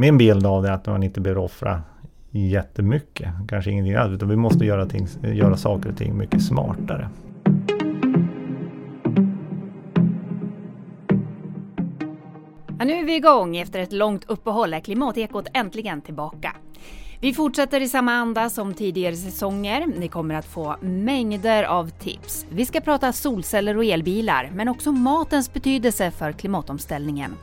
min bild av det är att man inte behöver offra jättemycket, kanske ingenting alls, utan vi måste göra, ting, göra saker och ting mycket smartare. Ja, nu är vi igång. Efter ett långt uppehåll är Klimatekot äntligen tillbaka. Vi fortsätter i samma anda som tidigare säsonger. Ni kommer att få mängder av tips. Vi ska prata solceller och elbilar, men också matens betydelse för klimatomställningen.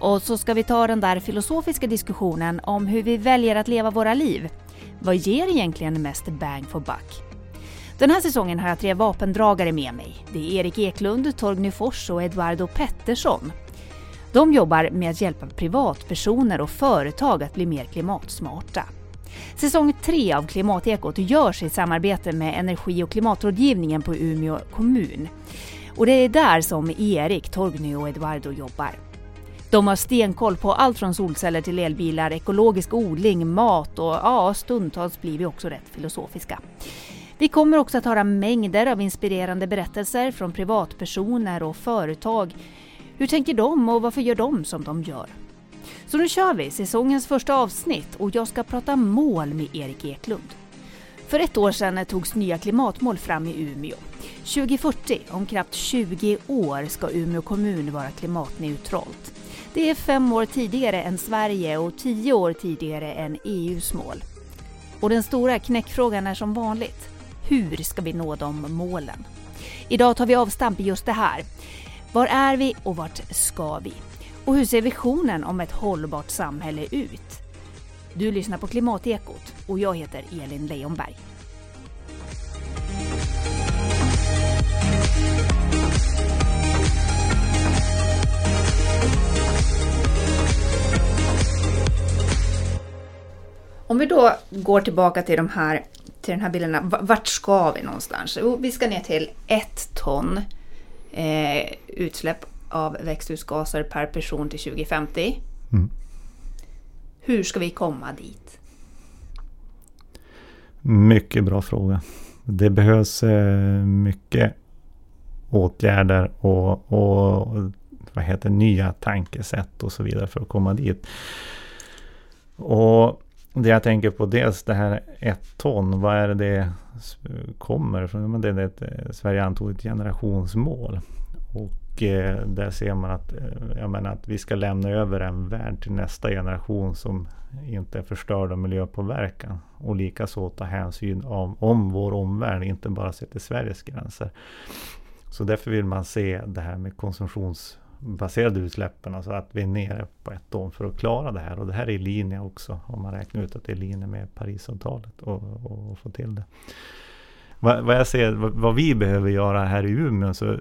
Och så ska vi ta den där filosofiska diskussionen om hur vi väljer att leva våra liv. Vad ger egentligen mest bang for buck? Den här säsongen har jag tre vapendragare med mig. Det är Erik Eklund, Torgny Fors och Eduardo Pettersson. De jobbar med att hjälpa privatpersoner och företag att bli mer klimatsmarta. Säsong 3 av Klimatekot görs i samarbete med Energi och klimatrådgivningen på Umeå kommun. Och det är där som Erik, Torgny och Eduardo jobbar. De har stenkoll på allt från solceller till elbilar, ekologisk odling, mat och ja, stundtals blir vi också rätt filosofiska. Vi kommer också att höra mängder av inspirerande berättelser från privatpersoner och företag. Hur tänker de och varför gör de som de gör? Så nu kör vi säsongens första avsnitt och jag ska prata mål med Erik Eklund. För ett år sedan togs nya klimatmål fram i Umeå. 2040, om knappt 20 år, ska Umeå kommun vara klimatneutralt. Det är fem år tidigare än Sverige och tio år tidigare än EUs mål. Och den stora knäckfrågan är som vanligt, hur ska vi nå de målen? Idag tar vi avstamp i just det här. Var är vi och vart ska vi? Och hur ser visionen om ett hållbart samhälle ut? Du lyssnar på Klimatekot och jag heter Elin Leijonberg. Om vi då går tillbaka till, de här, till den här bilderna, vart ska vi någonstans? Jo, vi ska ner till ett ton eh, utsläpp av växthusgaser per person till 2050. Mm. Hur ska vi komma dit? Mycket bra fråga. Det behövs eh, mycket åtgärder och, och vad heter, nya tankesätt och så vidare för att komma dit. Och det jag tänker på dels det här ett ton, vad är det det kommer ifrån? Det är ett, Sverige antog ett generationsmål. Och eh, där ser man att, eh, jag menar, att vi ska lämna över en värld till nästa generation som inte är förstörd av miljöpåverkan. Och likaså ta hänsyn om, om vår omvärld, inte bara se till Sveriges gränser. Så därför vill man se det här med konsumtions baserade utsläppen, alltså att vi är nere på ett ton för att klara det här. Och det här är i linje också, om man räknar ut att det är i linje med Parisavtalet och, och, och få till det. Vad, vad jag ser, vad, vad, vi behöver göra här i Umeå, så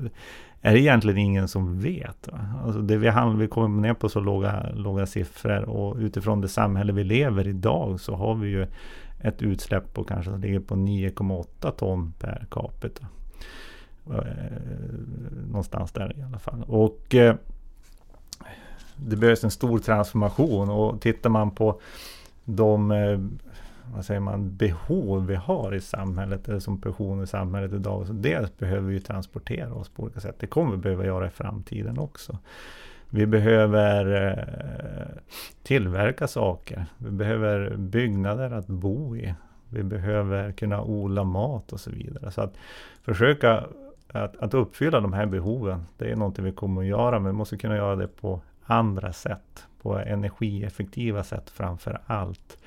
är det egentligen ingen som vet. Alltså det vi, handlar, vi kommer ner på så låga, låga siffror och utifrån det samhälle vi lever i idag så har vi ju ett utsläpp på kanske ligger på 9,8 ton per capita. Eh, någonstans där i alla fall. Och eh, det behövs en stor transformation och tittar man på de eh, vad säger man, behov vi har i samhället, eller som personer i samhället idag. Så dels behöver vi transportera oss på olika sätt. Det kommer vi behöva göra i framtiden också. Vi behöver eh, tillverka saker. Vi behöver byggnader att bo i. Vi behöver kunna odla mat och så vidare. Så att försöka att, att uppfylla de här behoven, det är någonting vi kommer att göra, men vi måste kunna göra det på andra sätt. På energieffektiva sätt framför allt.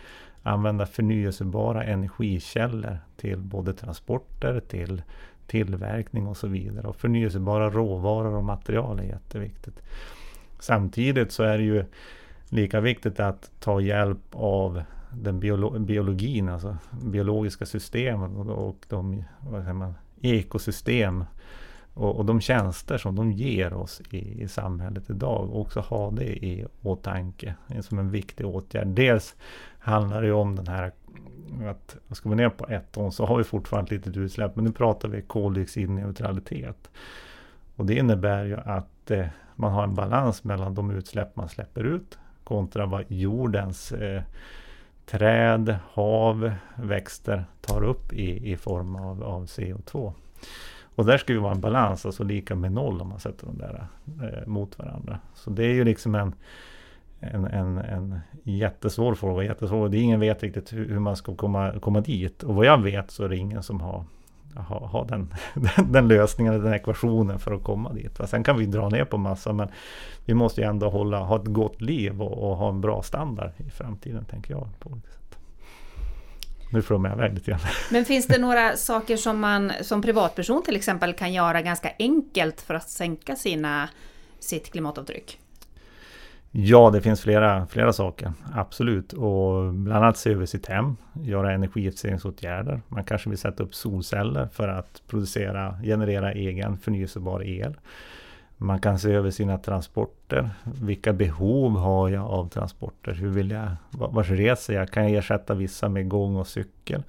Använda förnyelsebara energikällor till både transporter, till tillverkning och så vidare. Och förnyelsebara råvaror och material är jätteviktigt. Samtidigt så är det ju lika viktigt att ta hjälp av den biolo biologin, alltså biologiska systemen och, och de vad säger man, ekosystem och, och, de tjänster som de ger oss i, i samhället idag. Och också ha det i åtanke som en viktig åtgärd. Dels handlar det om den här att ska vi ner på ett ton så har vi fortfarande ett litet utsläpp. Men nu pratar vi koldioxidneutralitet. Och det innebär ju att eh, man har en balans mellan de utsläpp man släpper ut kontra vad jordens eh, träd, hav, växter tar upp i, i form av, av CO2. Och där ska ju vara en balans, alltså lika med noll om man sätter dem där eh, mot varandra. Så det är ju liksom en, en, en, en jättesvår fråga. Jättesvår. Det är ingen vet riktigt hur, hur, man ska komma, komma dit. Och vad jag vet så är det ingen som har, ha, ha den, den, den, lösningen, den ekvationen för att komma dit. Va? Sen kan vi dra ner på massa men vi måste ju ändå hålla, ha ett gott liv och, och ha en bra standard i framtiden tänker jag. på olika sätt. Nu får jag iväg väldigt gärna. Men finns det några saker som man som privatperson till exempel kan göra ganska enkelt för att sänka sina, sitt klimatavtryck? Ja, det finns flera, flera saker, absolut. Och bland annat se över sitt hem, göra energieffektiviseringsåtgärder. Man kanske vill sätta upp solceller för att producera, generera egen förnyelsebar el. Man kan se över sina transporter. Vilka behov har jag av transporter? Hur vill jag, vars reser jag? Kan jag ersätta vissa med gång och cykel?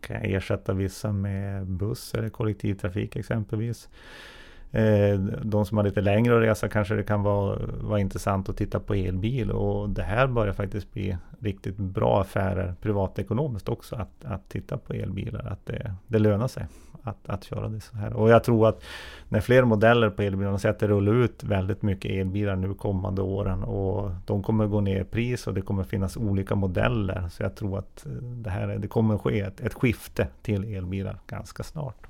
Kan jag ersätta vissa med buss eller kollektivtrafik exempelvis? Eh, de som har lite längre att resa kanske det kan vara, vara intressant att titta på elbil och det här börjar faktiskt bli riktigt bra affärer privatekonomiskt också att, att titta på elbilar. Att det, det lönar sig att, att köra det så här. Och jag tror att när fler modeller på elbilar, man ser att det rullar ut väldigt mycket elbilar nu kommande åren och de kommer gå ner i pris och det kommer finnas olika modeller. Så jag tror att det här det kommer ske ett, ett skifte till elbilar ganska snart.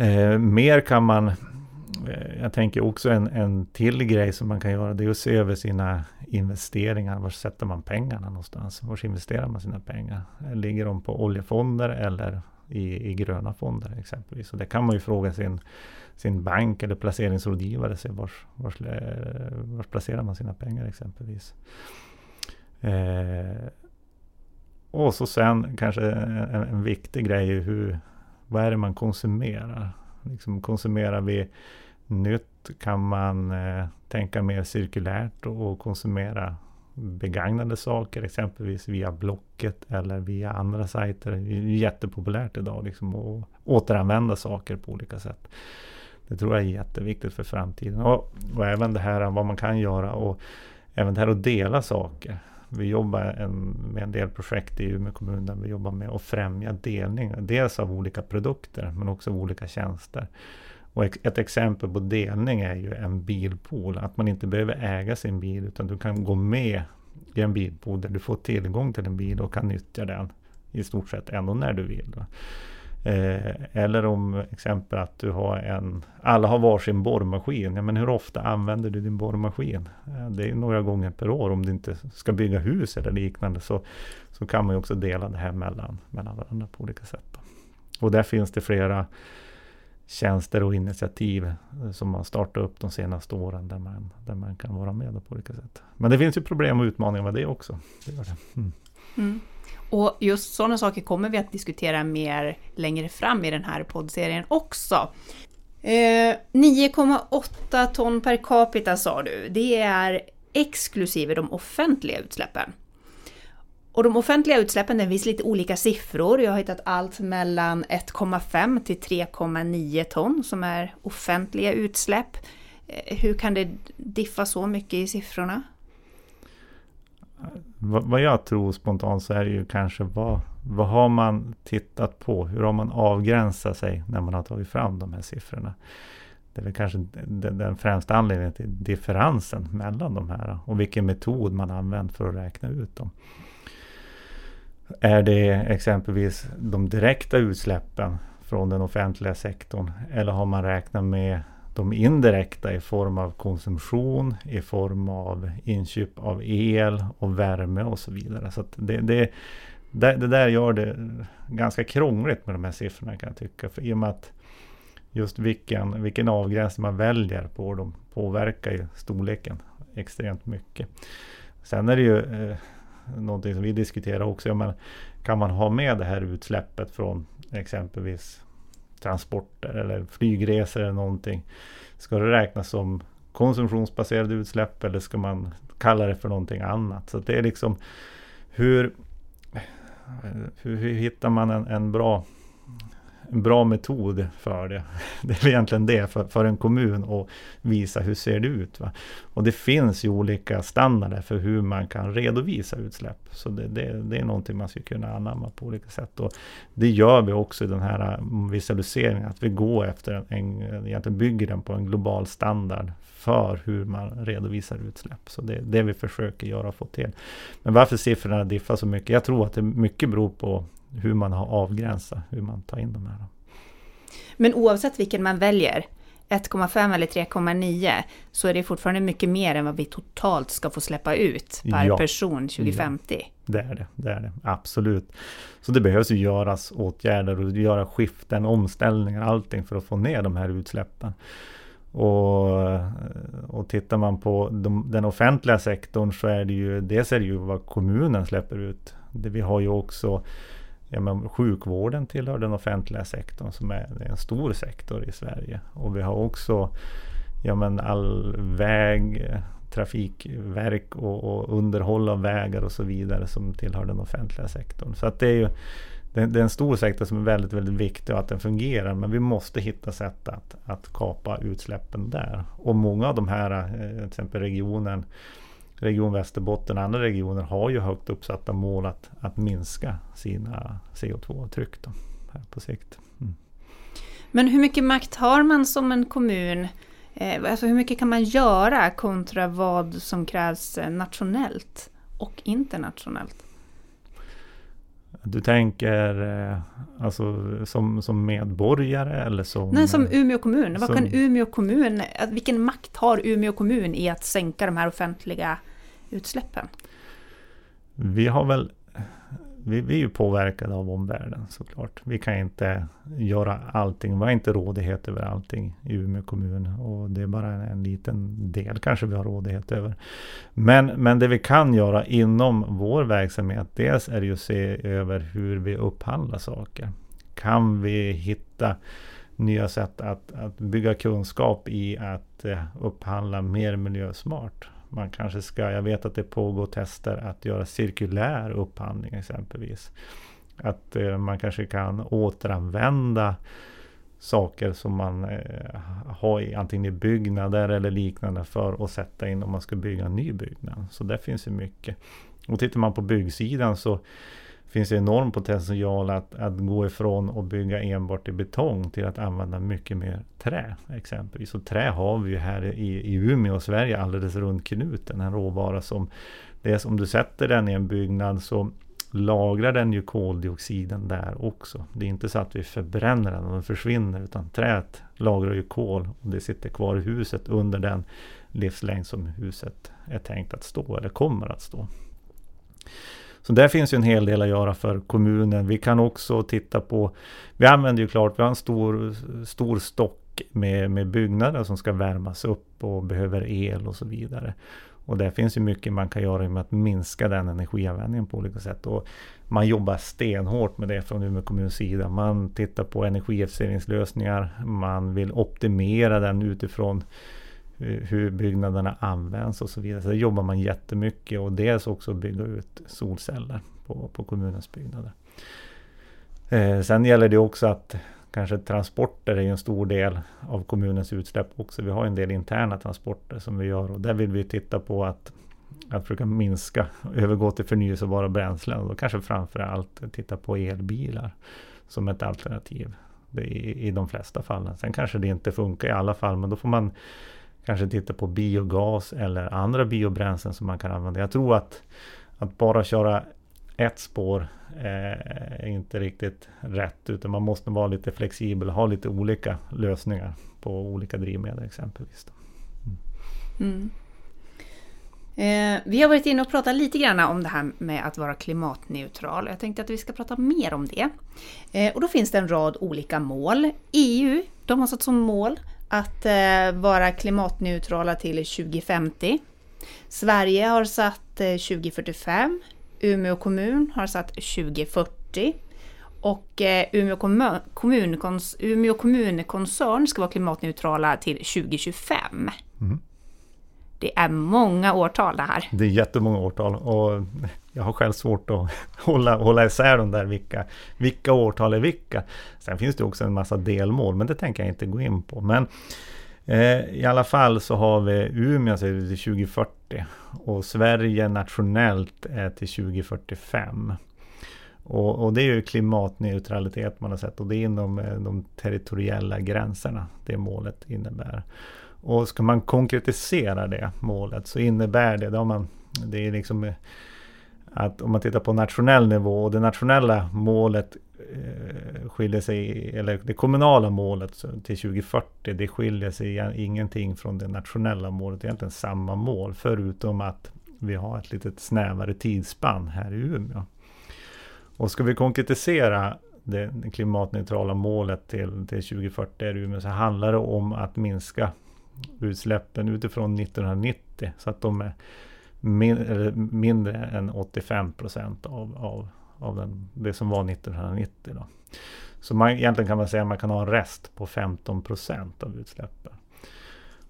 Eh, mer kan man, eh, jag tänker också en, en till grej som man kan göra, det är att se över sina investeringar. Var sätter man pengarna någonstans? Var investerar man sina pengar? Ligger de på oljefonder eller i, i gröna fonder exempelvis? Och det kan man ju fråga sin, sin bank eller placeringsrådgivare. Se var, vars, eh, vars placerar man sina pengar exempelvis? Eh, och så sen kanske en, en viktig grej är hur vad är det man konsumerar? Liksom konsumerar vi nytt? Kan man eh, tänka mer cirkulärt och konsumera begagnade saker, exempelvis via Blocket eller via andra sajter. Det är jättepopulärt idag liksom, att återanvända saker på olika sätt. Det tror jag är jätteviktigt för framtiden. Och, och även det här vad man kan göra och även det här att dela saker. Vi jobbar en, med en del projekt i Umeå kommun där vi jobbar med att främja delning. Dels av olika produkter men också av olika tjänster. Och ett exempel på delning är ju en bilpool. Att man inte behöver äga sin bil utan du kan gå med i en bilpool där du får tillgång till en bil och kan nyttja den i stort sett ändå när du vill. Eh, eller om exempel att du har en, alla har varsin borrmaskin. Ja, men hur ofta använder du din borrmaskin? Eh, det är några gånger per år. Om du inte ska bygga hus eller liknande så, så kan man ju också dela det här mellan, mellan varandra på olika sätt. Då. Och där finns det flera tjänster och initiativ eh, som man startat upp de senaste åren där man, där man kan vara med på olika sätt. Men det finns ju problem och utmaningar med det också. Det det. Mm. Mm. Och just sådana saker kommer vi att diskutera mer längre fram i den här poddserien också. Eh, 9,8 ton per capita sa du, det är exklusive de offentliga utsläppen. Och de offentliga utsläppen, det finns lite olika siffror. Jag har hittat allt mellan 1,5 till 3,9 ton som är offentliga utsläpp. Eh, hur kan det diffa så mycket i siffrorna? Vad jag tror spontant så är det ju kanske vad, vad har man tittat på? Hur har man avgränsat sig när man har tagit fram de här siffrorna? Det är väl kanske den, den främsta anledningen till differensen mellan de här och vilken metod man använt för att räkna ut dem. Är det exempelvis de direkta utsläppen från den offentliga sektorn eller har man räknat med de indirekta i form av konsumtion, i form av inköp av el och värme och så vidare. Så det, det, det, det, där gör det ganska krångligt med de här siffrorna kan jag tycka. För i och med att just vilken, vilken avgränsning man väljer på dem påverkar ju storleken extremt mycket. Sen är det ju eh, någonting som vi diskuterar också. Menar, kan man ha med det här utsläppet från exempelvis transporter eller flygresor eller någonting. Ska det räknas som konsumtionsbaserade utsläpp eller ska man kalla det för någonting annat? Så det är liksom hur, hur, hur hittar man en, en bra en bra metod för det. Det är egentligen det för, för en kommun att visa hur ser det ut. Va? Och det finns ju olika standarder för hur man kan redovisa utsläpp. Så det, det, det är någonting man skulle kunna anamma på olika sätt. Och det gör vi också i den här mm, visualiseringen, att vi går efter en, en egentligen bygger den på en global standard för hur man redovisar utsläpp. Så det är det vi försöker göra och få till. Men varför siffrorna diffar så mycket? Jag tror att det mycket beror på hur man har avgränsat, hur man tar in de här. Men oavsett vilken man väljer, 1,5 eller 3,9 så är det fortfarande mycket mer än vad vi totalt ska få släppa ut per ja. person 2050. Ja, det är det, det är det, absolut. Så det behövs ju göras åtgärder och göra skiften, omställningar, allting för att få ner de här utsläppen. Och, och tittar man på de, den offentliga sektorn så är det ju dels är det ju vad kommunen släpper ut. Det, vi har ju också ja, men sjukvården tillhör den offentliga sektorn som är en stor sektor i Sverige. Och vi har också ja, men all väg, trafikverk och, och, underhåll av vägar och så vidare som tillhör den offentliga sektorn. Så att det är ju det, det är en stor sektor som är väldigt, väldigt viktig och att den fungerar. Men vi måste hitta sätt att, att kapa utsläppen där. Och många av de här, eh, till exempel regionen Region Västerbotten och andra regioner har ju högt uppsatta mål att, att minska sina CO2-tryck på sikt. Mm. Men hur mycket makt har man som en kommun? Eh, alltså hur mycket kan man göra kontra vad som krävs nationellt och internationellt? Du tänker eh, alltså som, som medborgare eller som... Nej, som Umeå kommun. Vad kan Umeå kommun, vilken makt har Umeå kommun i att sänka de här offentliga utsläppen? Vi har väl vi, vi är ju påverkade av omvärlden såklart. Vi kan inte göra allting. Vi har inte rådighet över allting i Umeå kommun. Och det är bara en, liten del kanske vi har rådighet över. Men, men det vi kan göra inom vår verksamhet. Dels är det ju att se över hur vi upphandlar saker. Kan vi hitta nya sätt att, att bygga kunskap i att eh, upphandla mer miljösmart? Man kanske ska, jag vet att det pågår tester att göra cirkulär upphandling exempelvis. Att eh, man kanske kan återanvända saker som man eh, har i antingen i byggnader eller liknande för att sätta in om man ska bygga en ny byggnad. Så där finns ju mycket. Och tittar man på byggsidan så finns enorm potential att, att gå ifrån att bygga enbart i betong till att använda mycket mer trä exempelvis. Och trä har vi ju här i, i Umeå och Sverige alldeles runt knuten. En råvara som, dels om du sätter den i en byggnad så lagrar den ju koldioxiden där också. Det är inte så att vi förbränner den och den försvinner utan träet lagrar ju kol och det sitter kvar i huset under den livslängd som huset är tänkt att stå eller kommer att stå. Så där finns ju en hel del att göra för kommunen. Vi kan också titta på, vi använder ju klart, vi har en stor, stor stock med, med byggnader som ska värmas upp och behöver el och så vidare. Och där finns ju mycket man kan göra med att minska den energianvändningen på olika sätt. Och man jobbar stenhårt med det från Umeå kommuns sida. Man tittar på energieffektiviseringslösningar. Man vill optimera den utifrån Eh, hur byggnaderna används och så vidare. Så jobbar man jättemycket och dels också bygga ut solceller på, på kommunens byggnader. Eh, sen gäller det också att kanske transporter är en stor del av kommunens utsläpp också. Vi har en del interna transporter som vi gör och där vill vi titta på att, att försöka minska, övergå till förnyelsebara bränslen och då kanske framför allt titta på elbilar som ett alternativ i, i de flesta fallen. Sen kanske det inte funkar i alla fall men då får man kanske titta på biogas eller andra biobränslen som man kan använda. Jag tror att, att bara köra ett spår eh, är inte riktigt rätt utan man måste vara lite flexibel och ha lite olika lösningar på olika drivmedel exempelvis. Mm. Mm. Eh, vi har varit inne och pratat lite grann om det här med att vara klimatneutral. Jag tänkte att vi ska prata mer om det. Eh, och då finns det en rad olika mål. EU, de har satt som mål att eh, vara klimatneutrala till 2050. Sverige har satt eh, 2045. Umeå kommun har satt 2040. Och eh, Umeå, kommun, Umeå kommunkoncern ska vara klimatneutrala till 2025. Mm. Det är många årtal det här. Det är jättemånga årtal och jag har själv svårt att hålla, hålla isär de där vilka, vilka årtal är vilka. Sen finns det också en massa delmål men det tänker jag inte gå in på. Men eh, i alla fall så har vi Umeå till 2040 och Sverige nationellt är till 2045. Och, och, det är ju klimatneutralitet man har sett och det är inom eh, de territoriella gränserna det målet innebär. Och ska man konkretisera det målet så innebär det, då man, det är liksom eh, att om man tittar på nationell nivå och det nationella målet eh, skiljer sig, eller det kommunala målet till 2040, det skiljer sig ingenting från det nationella målet. Det är egentligen samma mål, förutom att vi har ett lite snävare tidsspann här i Umeå. Och ska vi konkretisera det klimatneutrala målet till, till 2040 i Umeå så handlar det om att minska utsläppen utifrån 1990 så att de är min, mindre än 85 procent av, av, av den, det som var 1990. Då. Så man, egentligen kan man säga att man kan ha en rest på 15 procent av utsläppen.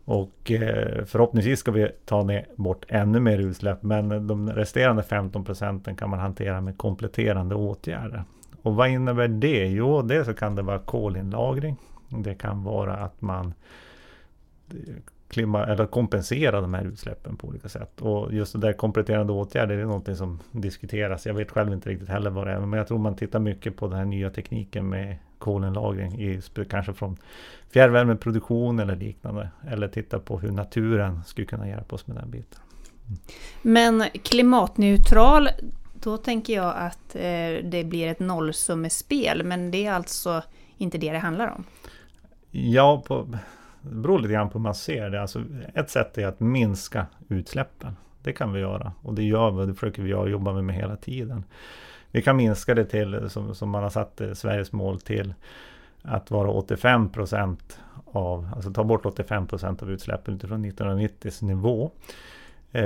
Och eh, förhoppningsvis ska vi ta ner, bort ännu mer utsläpp men de resterande 15 procenten kan man hantera med kompletterande åtgärder. Och vad innebär det? Jo, det så kan det vara kolinlagring. Det kan vara att man klima, eller kompensera de här utsläppen på olika sätt. Och just det där kompletterande åtgärder är någonting som diskuteras. Jag vet själv inte riktigt heller vad det är, men jag tror man tittar mycket på den här nya tekniken med kolinlagring, i, kanske från fjärrvärmeproduktion eller liknande. Eller titta på hur naturen skulle kunna hjälpa oss med den biten. Men klimatneutral, då tänker jag att eh, det blir ett nollsummespel, men det är alltså inte det det handlar om? Ja, på, det beror lite grann på hur man ser det. Alltså, ett sätt är att minska utsläppen. Det kan vi göra och det gör vi det försöker vi jobba med, med hela tiden. Vi kan minska det till, som, som man har satt eh, Sveriges mål till, att vara 85 procent av, alltså ta bort 85 procent av utsläppen utifrån 1990s nivå. Eh,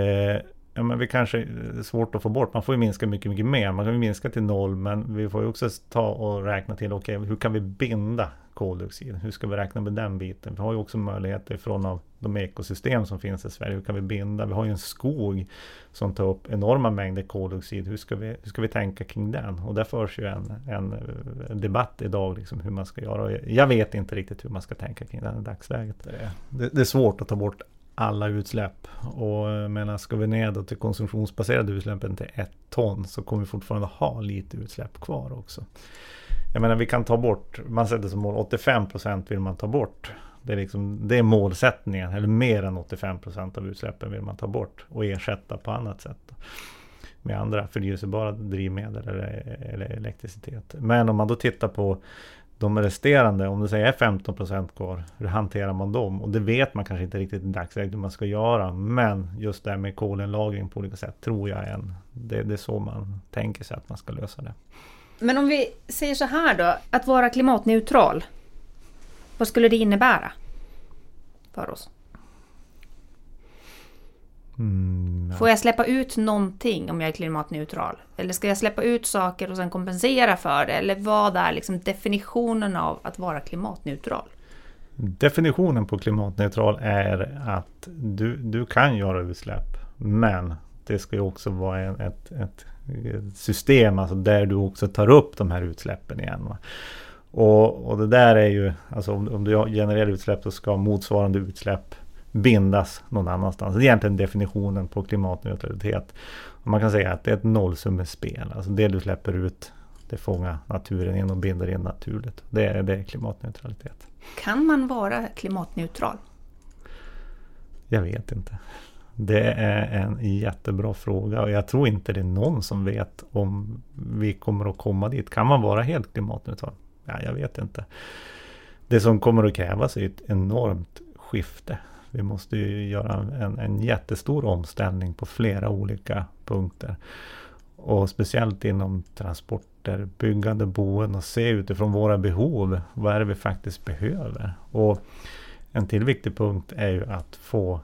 ja, men vi kanske är svårt att få bort. Man får ju minska mycket, mycket mer. Man kan ju minska till noll, men vi får ju också ta och räkna till, okej, okay, hur kan vi binda koldioxid? Hur ska vi räkna med den biten? Vi har ju också möjligheter från av de ekosystem som finns i Sverige. Hur kan vi binda? Vi har ju en skog som tar upp enorma mängder koldioxid. Hur ska vi, hur ska vi tänka kring den? Och där förs ju en, en, eh, debatt idag, liksom hur man ska göra. Jag vet inte riktigt hur man ska tänka kring den i dagsläget. Det, det är svårt att ta bort alla utsläpp. Och eh, menar, ska vi ner till konsumtionsbaserade utsläppen till ett ton så kommer vi fortfarande ha lite utsläpp kvar också. Jag menar vi kan ta bort, man sätter som mål 85 procent vill man ta bort. Det är, liksom, det är målsättningen, eller mer än 85 procent av utsläppen vill man ta bort och ersätta på annat sätt. Med andra förnyelsebara drivmedel eller, eller elektricitet. Men om man då tittar på de resterande, om det säger är 15 procent kvar, hur hanterar man dem? Och det vet man kanske inte riktigt i dagsläget hur man ska göra. Men just det här med kolinlagring på olika sätt tror jag är en, det, det är så man tänker sig att man ska lösa det. Men om vi säger så här då, att vara klimatneutral. Vad skulle det innebära för oss? Mm. Får jag släppa ut någonting om jag är klimatneutral? Eller ska jag släppa ut saker och sen kompensera för det? Eller vad är liksom definitionen av att vara klimatneutral? Definitionen på klimatneutral är att du, du kan göra utsläpp, men det ska ju också vara en, ett, ett system, alltså där du också tar upp de här utsläppen igen. Va? Och, och det där är ju, alltså om, om du genererar utsläpp så ska motsvarande utsläpp bindas någon annanstans. Det är egentligen definitionen på klimatneutralitet. Och man kan säga att det är ett nollsummespel. Alltså det du släpper ut, det fångar naturen in och binder in naturligt. Det är, det är klimatneutralitet. Kan man vara klimatneutral? Jag vet inte. Det är en jättebra fråga och jag tror inte det är någon som vet om vi kommer att komma dit. Kan man vara helt klimatneutral? Ja, jag vet inte. Det som kommer att krävas är ett enormt skifte. Vi måste ju göra en, en jättestor omställning på flera olika punkter. Och speciellt inom transporter, byggande, boende och se utifrån våra behov. Vad är det vi faktiskt behöver? Och en till viktig punkt är ju att få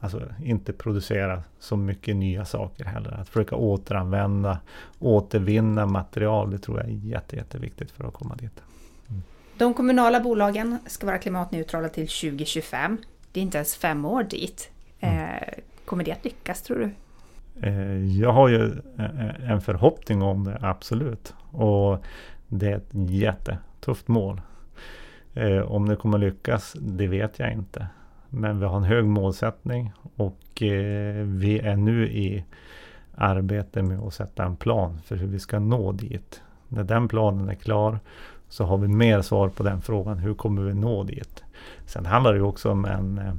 Alltså inte producera så mycket nya saker heller. Att försöka återanvända, återvinna material, det tror jag är jätte, jätteviktigt för att komma dit. Mm. De kommunala bolagen ska vara klimatneutrala till 2025. Det är inte ens fem år dit. Mm. Eh, kommer det att lyckas tror du? Eh, jag har ju eh, en förhoppning om det, absolut. Och det är ett jättetufft mål. Om det kommer lyckas, det vet jag inte. Men vi har en hög målsättning och vi är nu i arbete med att sätta en plan för hur vi ska nå dit. När den planen är klar så har vi mer svar på den frågan. Hur kommer vi nå dit? Sen handlar det ju också om en, eh,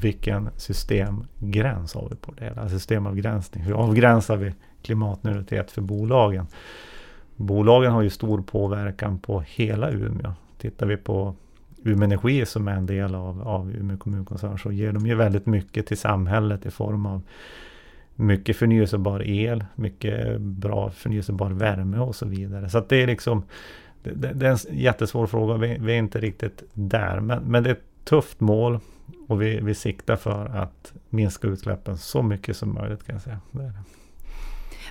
vilken systemgräns har vi på det hela? Systemavgränsning. Hur avgränsar vi klimatneutralitet för bolagen? Bolagen har ju stor påverkan på hela Umeå. Tittar vi på Umeå Energi som är en del av, av Umeå kommunkoncern så ger de ju väldigt mycket till samhället i form av mycket förnyelsebar el, mycket bra förnyelsebar värme och så vidare. Så att det är liksom det, det, är en jättesvår fråga. Vi, vi, är inte riktigt där. Men, men det är ett tufft mål och vi, vi siktar för att minska utsläppen så mycket som möjligt kan jag säga. Det det.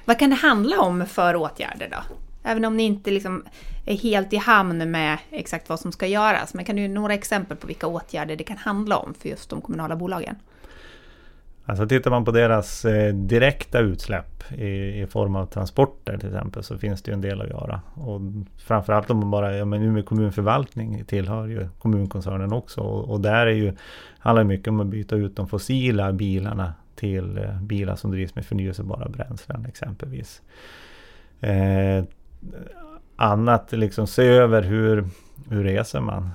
Vad kan det handla om för åtgärder då? Även om ni inte liksom är helt i hamn med exakt vad som ska göras. Men kan du ge några exempel på vilka åtgärder det kan handla om för just de kommunala bolagen? Alltså tittar man på deras eh, direkta utsläpp i, i, form av transporter till exempel så finns det ju en del att göra. Och framförallt om man bara, ja men Umeå kommunförvaltning tillhör ju kommunkoncernen också. Och, och där är ju, handlar mycket om att byta ut de fossila bilarna till eh, bilar som drivs med förnyelsebara bränslen exempelvis. Eh, annat, liksom se över hur, hur reser man?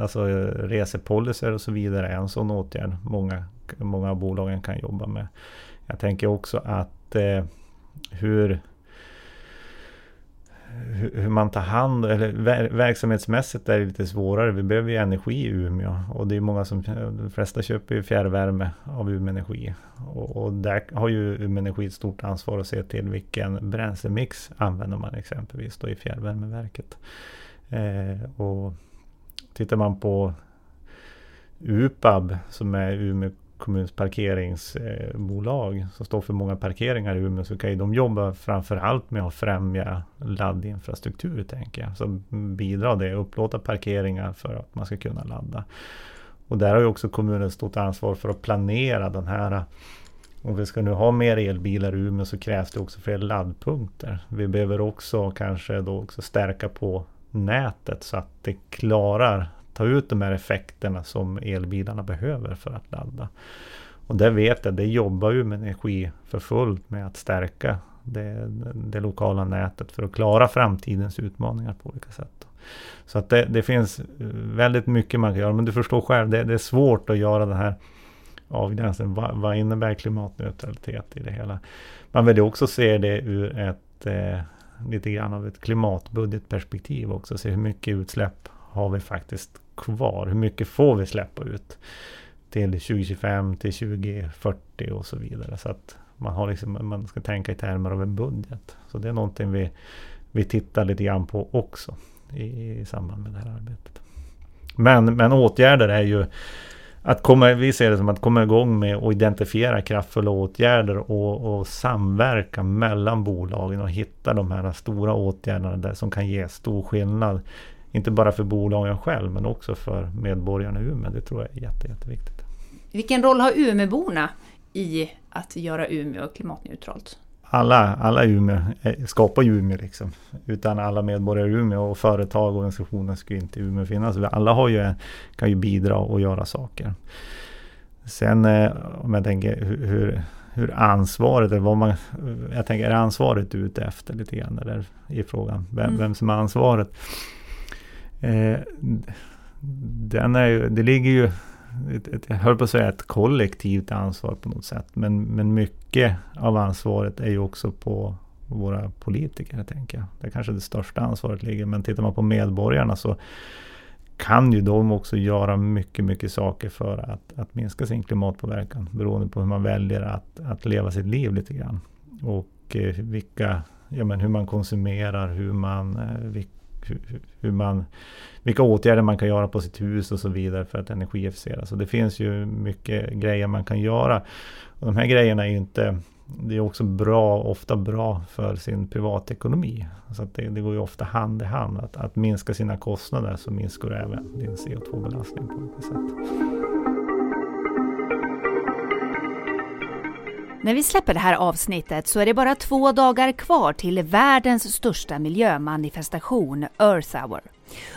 Alltså resepolicyer och så vidare är en sån åtgärd många, många av bolagen kan jobba med. Jag tänker också att eh, hur hur man tar hand eller verksamhetsmässigt är det lite svårare. Vi behöver ju energi i Umeå och det är många som, de flesta köper ju fjärrvärme av Umeå Energi. Och, och där har ju Umeå Energi ett stort ansvar att se till vilken bränslemix använder man exempelvis då i fjärrvärmeverket. Eh, och tittar man på UPAB som är Umeå kommuns parkeringsbolag som står för många parkeringar i Umeå så kan ju de jobba framförallt med att främja laddinfrastruktur tänker jag. Så bidra det, upplåta parkeringar för att man ska kunna ladda. Och där har ju också kommunen ett stort ansvar för att planera den här om vi ska nu ha mer elbilar i Umeå så krävs det också fler laddpunkter. Vi behöver också kanske då också stärka på nätet så att det klarar ta ut de här effekterna som elbilarna behöver för att ladda. Och det vet jag, det jobbar ju med energi för fullt med att stärka det, det lokala nätet för att klara framtidens utmaningar på olika sätt. Så att det, det finns väldigt mycket man kan göra, men du förstår själv, det, det är svårt att göra den här avgränsningen. Vad, vad innebär klimatneutralitet i det hela? Man vill ju också se det ur ett eh, lite grann av ett klimatbudgetperspektiv också, se hur mycket utsläpp har vi faktiskt kvar? Hur mycket får vi släppa ut till 2025, till 2040 och så vidare. Så att man, har liksom, man ska tänka i termer av en budget. Så det är någonting vi, vi tittar lite grann på också i, i samband med det här arbetet. Men, men åtgärder är ju att komma, vi ser det som att komma igång med att identifiera kraftfulla åtgärder och, och samverka mellan bolagen och hitta de här stora åtgärderna där som kan ge stor skillnad inte bara för bolagen själv men också för medborgarna i Umeå. Det tror jag är jätte, jätteviktigt. Vilken roll har Umeåborna i att göra Umeå klimatneutralt? Alla, alla Umeå eh, skapar ju Umeå liksom. Utan alla medborgare i Umeå och företag och organisationer skulle inte Umeå finnas. Alla har ju, kan ju bidra och göra saker. Sen eh, om jag tänker hur, hur ansvaret, eller vad man, jag tänker är ansvaret ute efter lite grann, eller i frågan, vem, mm. vem som har ansvaret. Eh, den är ju, det ligger ju, ett, ett, jag höll på att säga ett kollektivt ansvar på något sätt. Men, men mycket av ansvaret är ju också på våra politiker, tänker jag. Det är kanske det största ansvaret ligger. Men tittar man på medborgarna så kan ju de också göra mycket, mycket saker för att, att minska sin klimatpåverkan. Beroende på hur man väljer att, att leva sitt liv lite grann. Och eh, vilka, ja, men hur man konsumerar, hur man, eh, vilka hur man, vilka åtgärder man kan göra på sitt hus och så vidare för att energieffektivisera. Så det finns ju mycket grejer man kan göra. Och de här grejerna är ju inte det är också bra, ofta bra för sin privatekonomi. Så det, det, går ju ofta hand i hand. Att, att minska sina kostnader så minskar du även din CO2-belastning på olika sätt. När vi släpper det här avsnittet så är det bara två dagar kvar till världens största miljömanifestation Earth Hour.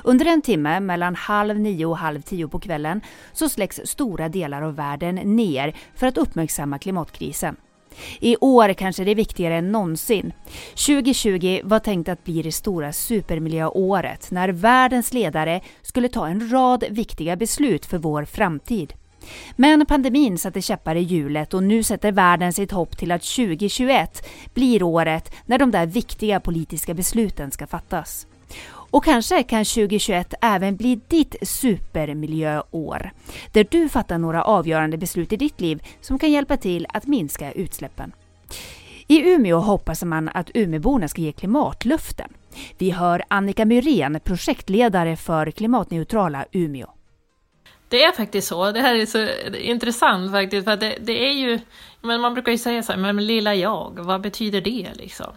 Under en timme mellan halv nio och halv tio på kvällen så släcks stora delar av världen ner för att uppmärksamma klimatkrisen. I år kanske det är viktigare än någonsin. 2020 var tänkt att bli det stora supermiljöåret när världens ledare skulle ta en rad viktiga beslut för vår framtid. Men pandemin satte käppar i hjulet och nu sätter världen sitt hopp till att 2021 blir året när de där viktiga politiska besluten ska fattas. Och kanske kan 2021 även bli ditt supermiljöår, där du fattar några avgörande beslut i ditt liv som kan hjälpa till att minska utsläppen. I Umeå hoppas man att Umeåborna ska ge klimatlöften. Vi hör Annika Myrén, projektledare för klimatneutrala Umeå. Det är faktiskt så. Det här är så intressant faktiskt. För det, det, är ju, men man brukar ju säga så här, men lilla jag, vad betyder det liksom?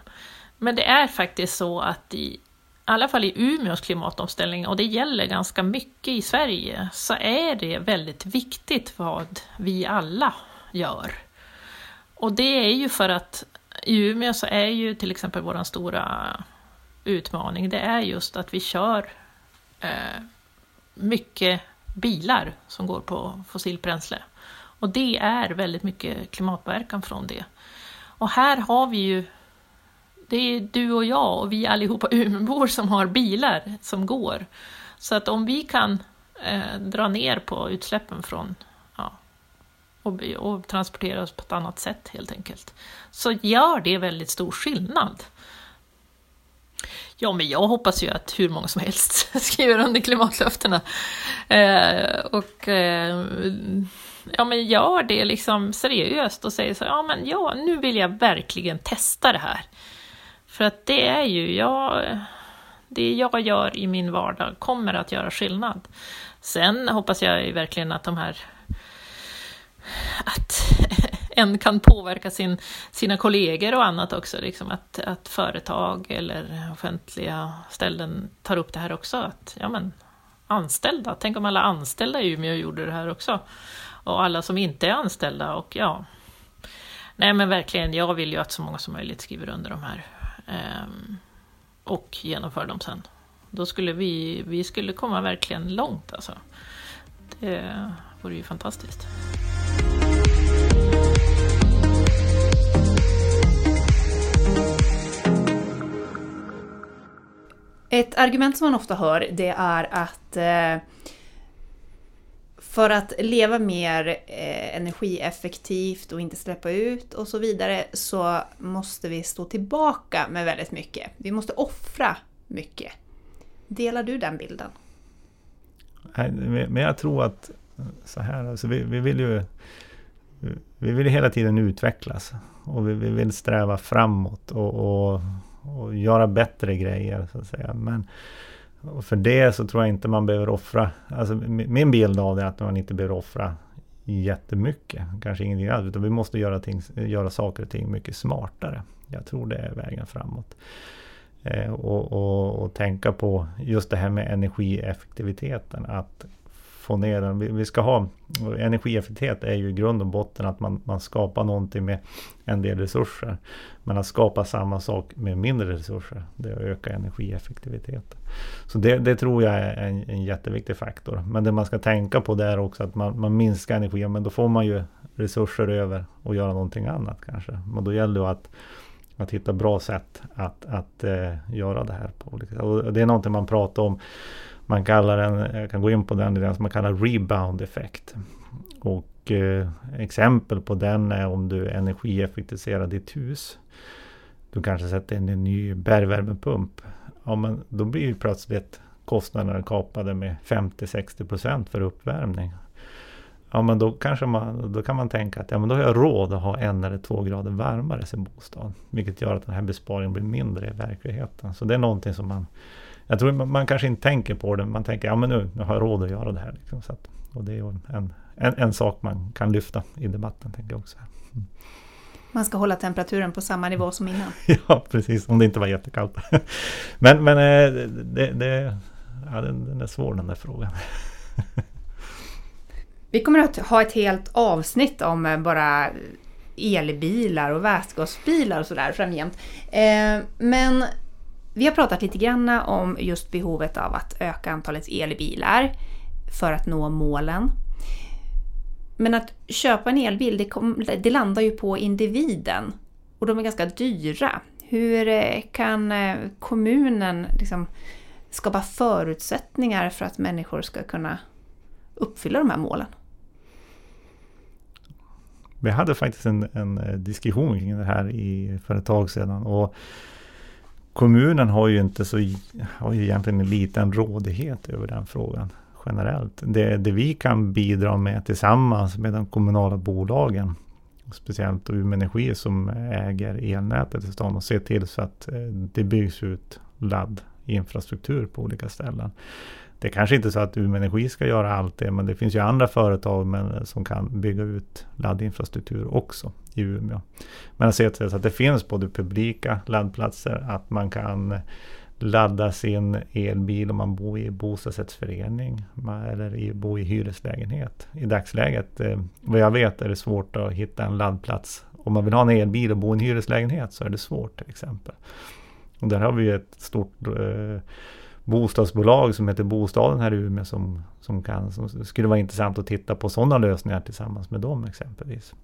Men det är faktiskt så att i, i alla fall i Umeås klimatomställning, och det gäller ganska mycket i Sverige, så är det väldigt viktigt vad vi alla gör. Och det är ju för att i Umeå så är ju till exempel vår stora utmaning, det är just att vi kör eh, mycket bilar som går på fossilbränsle. Och det är väldigt mycket klimatpåverkan från det. Och här har vi ju det är du och jag och vi allihopa Umeåbor som har bilar som går. Så att om vi kan eh, dra ner på utsläppen från ja, och, och transportera oss på ett annat sätt helt enkelt, så gör det väldigt stor skillnad. Ja, men jag hoppas ju att hur många som helst skriver under klimatlöftena. Eh, och eh, ja, men gör det liksom seriöst och säger så ja men ja, nu vill jag verkligen testa det här. För att det är ju, jag, det jag gör i min vardag kommer att göra skillnad. Sen hoppas jag ju verkligen att de här att en kan påverka sin, sina kollegor och annat också, liksom att, att företag eller offentliga ställen tar upp det här också. Att, ja, men, anställda, tänk om alla anställda i Umeå gjorde det här också. Och alla som inte är anställda och ja. Nej men verkligen, jag vill ju att så många som möjligt skriver under de här Ehm, och genomför dem sen. Då skulle vi, vi skulle komma verkligen långt alltså. Det vore ju fantastiskt. Ett argument som man ofta hör det är att eh, för att leva mer eh, energieffektivt och inte släppa ut och så vidare så måste vi stå tillbaka med väldigt mycket. Vi måste offra mycket. Delar du den bilden? Nej, men jag tror att eh, så här, alltså vi, vi vill ju vi vill hela tiden utvecklas och vi, vi vill sträva framåt och, och, och, göra bättre grejer. så att säga. Men för det så tror jag inte man behöver offra, alltså min bild av det är att man inte behöver offra jättemycket, kanske ingenting alls, utan vi måste göra, ting, göra saker och ting mycket smartare. Jag tror det är vägen framåt. Eh, och, och, och, tänka på just det här med energieffektiviteten, att få ner den. Vi, vi ska ha, energieffektivitet är ju i grund och botten att man, man skapar någonting med en del resurser. Men att skapa samma sak med mindre resurser, det ökar energieffektiviteten. Så det, det tror jag är en, en, jätteviktig faktor. Men det man ska tänka på det är också att man, man minskar energi, men då får man ju resurser över och göra någonting annat kanske. Men då gäller det att att hitta bra sätt att, att eh, göra det här på. Och det är någonting man pratar om man kallar den, jag kan gå in på den, den som man kallar rebound effekt. Och eh, exempel på den är om du energieffektiviserar ditt hus. Du kanske sätter in en ny bergvärmepump. Ja, men då blir ju plötsligt kostnaderna kapade med 50-60% för uppvärmning. Ja men då kanske man, då kan man tänka att ja, men då har jag råd att ha en eller två grader varmare i sin bostad. Vilket gör att den här besparingen blir mindre i verkligheten. Så det är någonting som man jag tror man, man, kanske inte tänker på det. Man tänker, ja men nu, nu har jag råd att göra det här. Liksom, så att, och det är en, en, en sak man kan lyfta i debatten, tänker jag också. Mm. Man ska hålla temperaturen på samma nivå som innan. ja, precis. Om det inte var jättekallt. men men eh, det, det, ja, den, den är svår den där frågan. Vi kommer att ha ett helt avsnitt om eh, bara elbilar och vätgasbilar och sådär framgent. Eh, men vi har pratat lite grann om just behovet av att öka antalet elbilar för att nå målen. Men att köpa en elbil, det, kom, det landar ju på individen. Och de är ganska dyra. Hur eh, kan eh, kommunen liksom skapa förutsättningar för att människor ska kunna uppfylla de här målen? Vi hade faktiskt en, en eh, diskussion kring det här i, för ett tag sedan. Och kommunen har ju inte så, har ju egentligen en liten rådighet över den frågan generellt. Det, det vi kan bidra med tillsammans med de kommunala bolagen, speciellt Umeå Energi som äger elnätet i stan och se till så att eh, det byggs ut laddinfrastruktur på olika ställen. Det är kanske inte är så att Umeå Energi ska göra allt det, men det finns ju andra företag men, som kan bygga ut laddinfrastruktur också i Umeå. Men att se till så att det finns både publika laddplatser, att man kan ladda sin elbil om man bor i bostadsrättsförening eller bor i hyreslägenhet. I dagsläget, eh, vad jag vet, är det svårt att hitta en laddplats. Om man vill ha en elbil och bo i en hyreslägenhet så är det svårt till exempel. Och där har vi ett stort eh, bostadsbolag som heter Bostaden här i Umeå som, som, kan, som skulle vara intressant att titta på sådana lösningar tillsammans med dem exempelvis.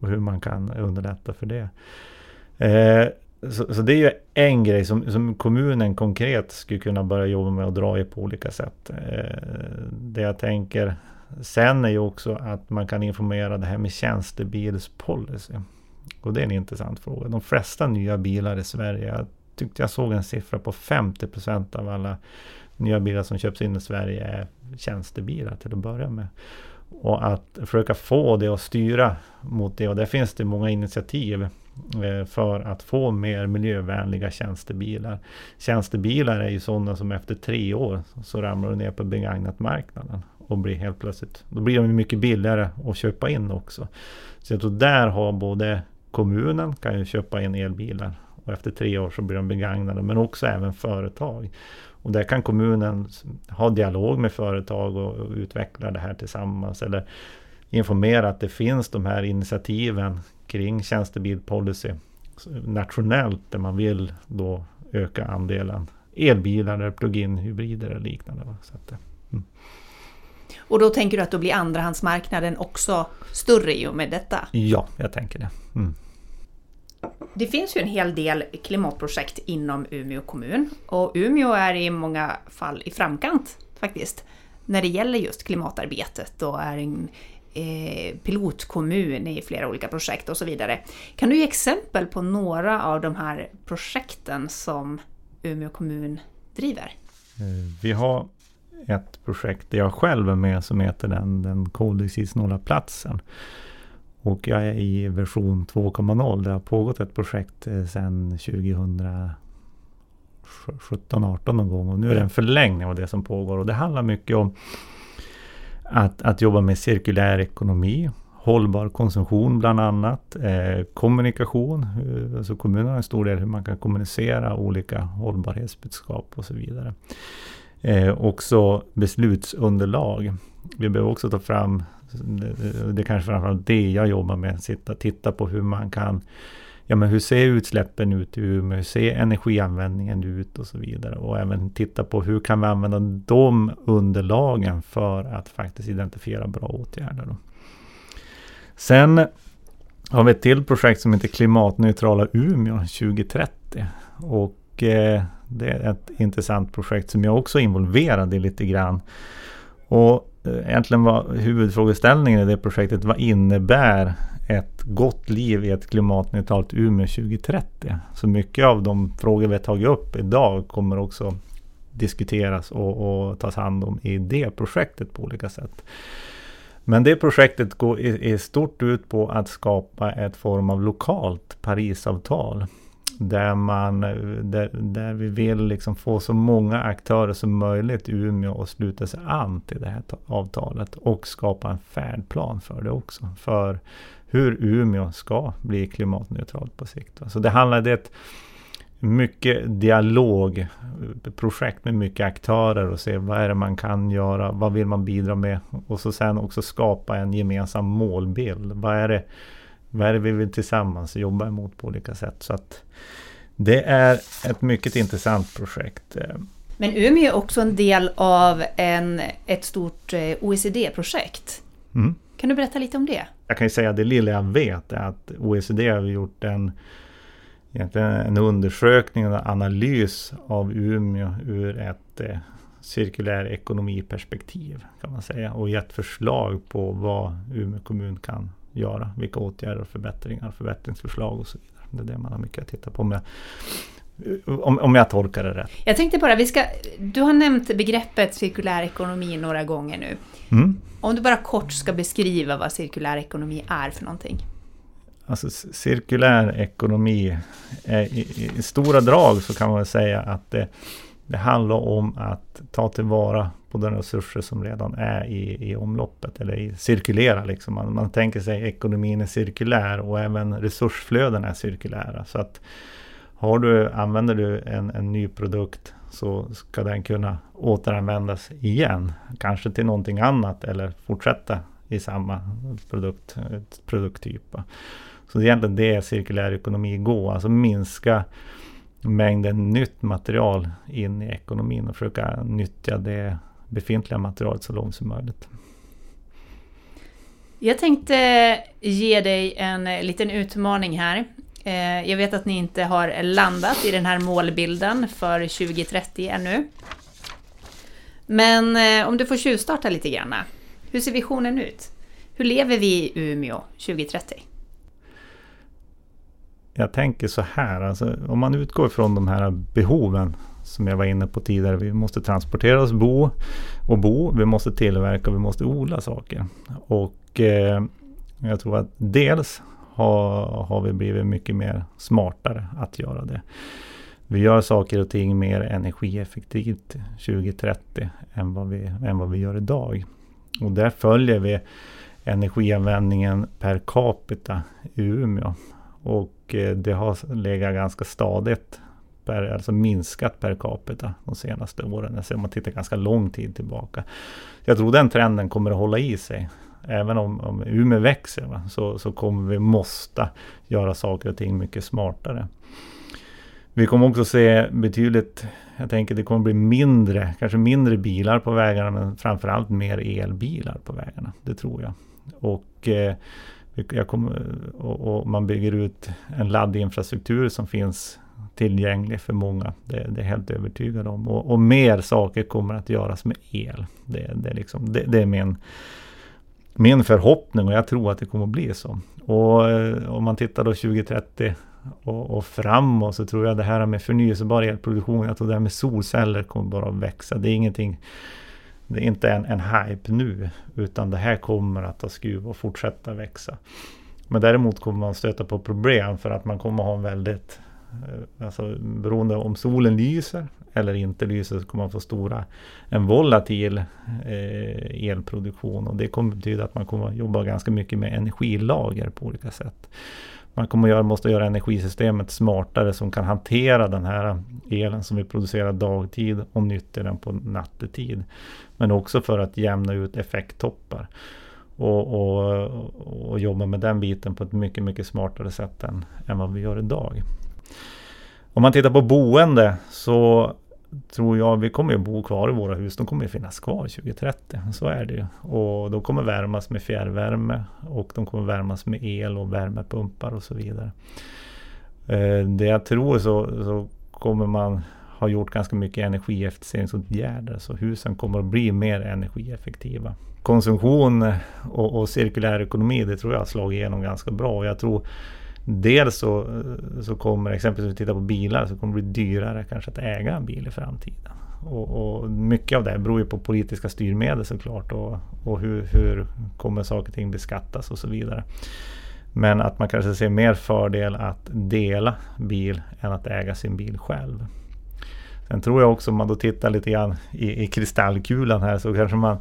Och hur man kan underlätta för det. Eh, så, så, det är ju en grej som, som, kommunen konkret skulle kunna börja jobba med och dra i på olika sätt. Eh, det jag tänker sen är ju också att man kan informera det här med tjänstebilspolicy. Och det är en intressant fråga. De flesta nya bilar i Sverige, jag tyckte jag såg en siffra på 50 procent av alla nya bilar som köps in i Sverige är tjänstebilar till att börja med. Och att försöka få det att styra mot det. Och där finns det många initiativ eh, för att få mer miljövänliga tjänstebilar. Tjänstebilar är ju sådana som efter tre år så ramlar ner på begagnat-marknaden. Och blir helt plötsligt, då blir de mycket billigare att köpa in också. Så jag tror där har både kommunen kan ju köpa in elbilar och efter tre år så blir de begagnade, men också även företag. Och där kan kommunen ha dialog med företag och, utveckla det här tillsammans. Eller informera att det finns de här initiativen kring tjänstebilpolicy nationellt där man vill då öka andelen elbilar plug-in hybrider eller liknande. Så att, mm. Och då tänker du att då blir andrahandsmarknaden också större i och med detta? Ja, jag tänker det. Mm. Det finns ju en hel del klimatprojekt inom Umeå kommun och Umeå är i många fall i framkant faktiskt när det gäller just klimatarbetet och är en eh, pilotkommun i flera olika projekt och så vidare. Kan du ge exempel på några av de här projekten som Umeå kommun driver? Eh, vi har ett projekt där jag själv är med som heter den, den koldioxidsnåla platsen. Och jag är i version 2.0. Det har pågått ett projekt sedan 2017, 18 någon gång. Och nu är det en förlängning av det som pågår. Och det handlar mycket om att, att jobba med cirkulär ekonomi. Hållbar konsumtion bland annat. Eh, kommunikation. Eh, alltså kommunerna har en stor del hur man kan kommunicera olika hållbarhetsbudskap och så vidare. Eh, också beslutsunderlag. Vi behöver också ta fram det, är kanske framförallt det jag jobbar med. Sitta titta på hur man kan Ja men hur ser utsläppen ut i Umeå? Hur ser energianvändningen ut och så vidare? Och även titta på hur kan vi använda de underlagen för att faktiskt identifiera bra åtgärder. Då. Sen har vi ett till projekt som heter Klimatneutrala Umeå 2030. Och eh, det är ett intressant projekt som jag också är involverad i lite grann. Och eh, egentligen var huvudfrågeställningen i det projektet, vad innebär ett gott liv i ett klimatneutralt Umeå 2030? Så mycket av de frågor vi har tagit upp idag kommer också diskuteras och, och tas hand om i det projektet på olika sätt. Men det projektet går i, i stort ut på att skapa ett form av lokalt Parisavtal där, man, där, där vi vill liksom få så många aktörer som möjligt i Umeå att sluta sig an till det här avtalet och skapa en färdplan för det också. För hur Umeå ska bli klimatneutralt på sikt. Så det handlar det ett mycket dialogprojekt med mycket aktörer och se vad är det man kan göra, vad vill man bidra med och så sen också skapa en gemensam målbild. Vad är det vad är det vi vill tillsammans jobba emot på olika sätt. Så att det är ett mycket intressant projekt. Men Umeå är också en del av en, ett stort eh, OECD-projekt. Mm. Kan du berätta lite om det? Jag kan ju säga det lilla jag vet är att OECD har gjort en, en undersökning och analys av Umeå ur ett eh, cirkulär ekonomiperspektiv kan man säga och gett förslag på vad Umeå kommun kan göra. Vilka åtgärder och förbättringar, förbättringsförslag och så vidare. Det är det man har mycket att titta på. Med. Om, om jag tolkar det rätt. Jag tänkte bara, vi ska, du har nämnt begreppet cirkulär ekonomi några gånger nu. Mm. Om du bara kort ska beskriva vad cirkulär ekonomi är för någonting. Alltså cirkulär ekonomi, är, i, i, stora drag så kan man säga att det, det handlar om att ta tillvara på de resurser som redan är i, i omloppet eller i, cirkulerar. Liksom. Man, man tänker sig ekonomin är cirkulär och även resursflöden är cirkulära. Så att har du, använder du en, en ny produkt så ska den kunna återanvändas igen. Kanske till någonting annat eller fortsätta i samma produkt, produkttyp. Så det är egentligen det cirkulär ekonomi går, alltså minska mängden nytt material in i ekonomin och försöka nyttja det befintliga materialet så långt som möjligt. Jag tänkte ge dig en liten utmaning här. Eh, jag vet att ni inte har landat i den här målbilden för 2030 ännu. Men eh, om du får tjuvstarta lite grann. Hur ser visionen ut? Hur lever vi i Umeå 2030? Jag tänker så här, alltså, om man utgår från de här behoven som jag var inne på tidigare. Vi måste transportera oss bo och bo. Vi måste tillverka och vi måste odla saker. Och eh, jag tror att dels har, har vi blivit mycket mer smartare att göra det. Vi gör saker och ting mer energieffektivt 2030 än vad vi, än vad vi gör idag. Och där följer vi energianvändningen per capita i Umeå. Och eh, det har legat ganska stadigt, per, alltså minskat per capita de senaste åren. Alltså om man tittar ganska lång tid tillbaka. Jag tror den trenden kommer att hålla i sig även om, om Umeå växer va, så, så kommer vi måste göra saker och ting mycket smartare. Vi kommer också se betydligt, jag tänker det kommer bli mindre, kanske mindre bilar på vägarna men framförallt mer elbilar på vägarna. Det tror jag. Och, eh, jag kommer, och, och, man bygger ut en laddinfrastruktur som finns tillgänglig för många. Det, det är jag helt övertygad om. Och, och, mer saker kommer att göras med el. Det, det, liksom, det, det är min min förhoppning och jag tror att det kommer att bli så. Och eh, om man tittar då 2030 och, och framåt så tror jag det här med förnyelsebar elproduktion, jag tror det här med solceller kommer bara att växa. Det är ingenting, det är inte en, en hype nu, utan det här kommer att ta skruv och fortsätta växa. Men däremot kommer man stöta på problem för att man kommer ha en väldigt, Eh, alltså beroende om solen lyser eller inte lyser så kommer man få stora, en volatil eh, elproduktion och det kommer betyda att man kommer jobba ganska mycket med energilager på olika sätt. Man kommer göra, måste göra energisystemet smartare som kan hantera den här elen som vi producerar dagtid och nyttja den på nattetid. Men också för att jämna ut effekttoppar. Och, och, och, jobba med den biten på ett mycket, mycket smartare sätt än, än vad vi gör idag. Om man tittar på boende så tror jag vi kommer att bo kvar i våra hus. De kommer att finnas kvar 2030. Så är det ju. Och de kommer värmas med fjärrvärme och de kommer värmas med el och värmepumpar och så vidare. Eh, det jag tror så, så kommer man ha gjort ganska mycket energieffektiviseringsåtgärder. Så husen kommer att bli mer energieffektiva. Konsumtion och, och cirkulär ekonomi, det tror jag har slagit igenom ganska bra. Och jag tror Dels så, så kommer, exempelvis om vi tittar på bilar, så kommer det bli dyrare kanske att äga en bil i framtiden. Och, och mycket av det beror ju på politiska styrmedel såklart och, och hur, hur kommer saker och ting beskattas och så vidare. Men att man kanske ser mer fördel att dela bil än att äga sin bil själv. Sen tror jag också om man då tittar lite grann i, i kristallkulan här så kanske man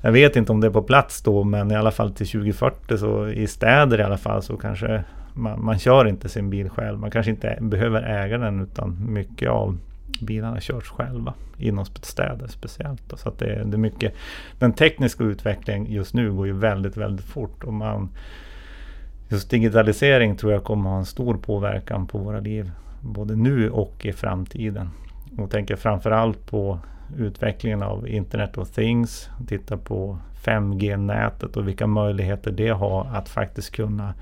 jag vet inte om det är på plats då men i alla fall till 2040 så i städer i alla fall så kanske man, man kör inte sin bil själv. Man kanske inte behöver äga den utan mycket av bilarna körs själva inom städer speciellt. Då. Så att det, det är mycket, den tekniska utvecklingen just nu går ju väldigt, väldigt fort. Och man, just digitalisering tror jag kommer ha en stor påverkan på våra liv. Både nu och i framtiden. Och tänker framförallt på utvecklingen av Internet of Things. Titta på 5G-nätet och vilka möjligheter det har att faktiskt kunna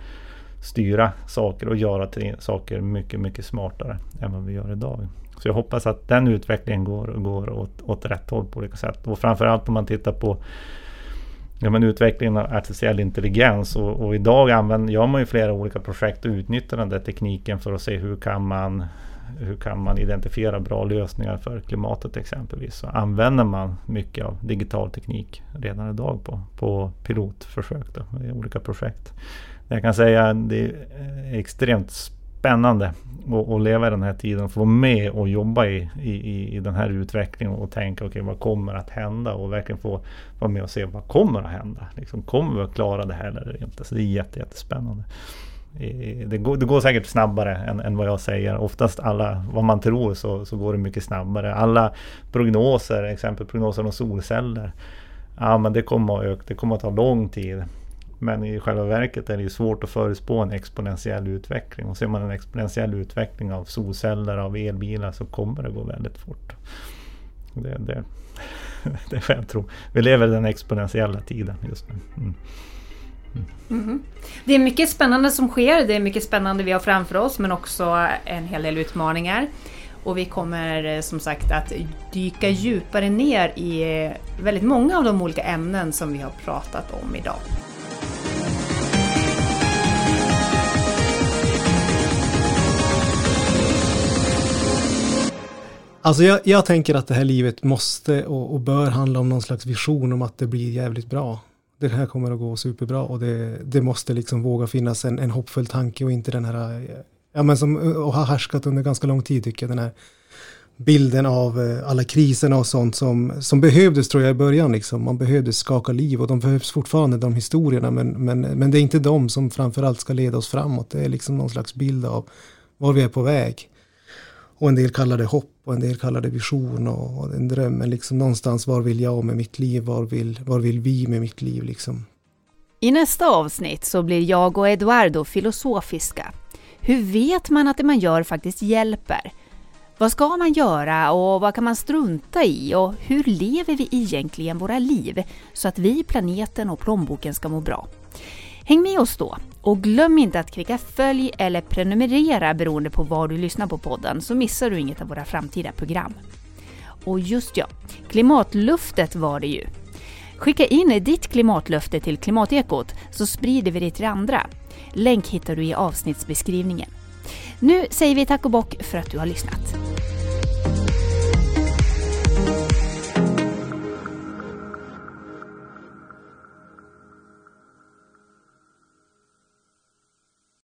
styra saker och göra saker mycket, mycket smartare än vad vi gör idag. Så jag hoppas att den utvecklingen går, går åt, åt rätt håll på olika sätt. Och framförallt om man tittar på ja, men utvecklingen av artificiell intelligens. Och, och idag använder, gör man ju flera olika projekt och utnyttjar den där tekniken för att se hur kan man hur kan man identifiera bra lösningar för klimatet exempelvis. Så använder man mycket av digital teknik redan idag på, på pilotförsök då, i olika projekt. Jag kan säga att det är extremt spännande att, att leva i den här tiden få vara med och jobba i, i, i den här utvecklingen och tänka okej okay, vad kommer att hända och verkligen få vara med och se vad kommer att hända. Liksom, kommer vi att klara det här eller inte? Så det är jätte, jättespännande. Det går, det går säkert snabbare än, än, vad jag säger. Oftast alla, vad man tror så, så går det mycket snabbare. Alla prognoser, exempel prognoser om solceller. Ja men det kommer att öka, det kommer att ta lång tid. Men i själva verket är det ju svårt att förutspå en exponentiell utveckling. Och ser man en exponentiell utveckling av solceller, av elbilar så kommer det gå väldigt fort. Det, det, det är vad jag tror. Vi lever i den exponentiella tiden just nu. Mm. Mm. Mm-hmm. Det är mycket spännande som sker. Det är mycket spännande vi har framför oss men också en hel del utmaningar. Och vi kommer eh, som sagt att dyka djupare ner i eh, väldigt många av de olika ämnen som vi har pratat om idag. Alltså jag, jag, tänker att det här livet måste och, och, bör handla om någon slags vision om att det blir jävligt bra. Det här kommer att gå superbra och det, det måste liksom våga finnas en, en hoppfull tanke och inte den här, ja men som och har härskat under ganska lång tid tycker jag, den här bilden av eh, alla kriserna och sånt som, som behövdes tror jag i början. Liksom. Man behövde skaka liv och de behövs fortfarande de historierna men, men, men det är inte de som framförallt ska leda oss framåt. Det är liksom någon slags bild av var vi är på väg. Och en del kallar det hopp och en del kallar det vision och, och en dröm. Men liksom någonstans var vill jag med mitt liv? Var vill, var vill vi med mitt liv liksom? I nästa avsnitt så blir jag och Eduardo filosofiska. Hur vet man att det man gör faktiskt hjälper? Vad ska man göra och vad kan man strunta i och hur lever vi egentligen våra liv så att vi, planeten och plånboken ska må bra? Häng med oss då och glöm inte att klicka följ eller prenumerera beroende på var du lyssnar på podden så missar du inget av våra framtida program. Och just ja, klimatluftet var det ju. Skicka in ditt klimatlöfte till Klimatekot så sprider vi det till andra. Länk hittar du i avsnittsbeskrivningen. Nu säger vi tack och bock för att du har lyssnat.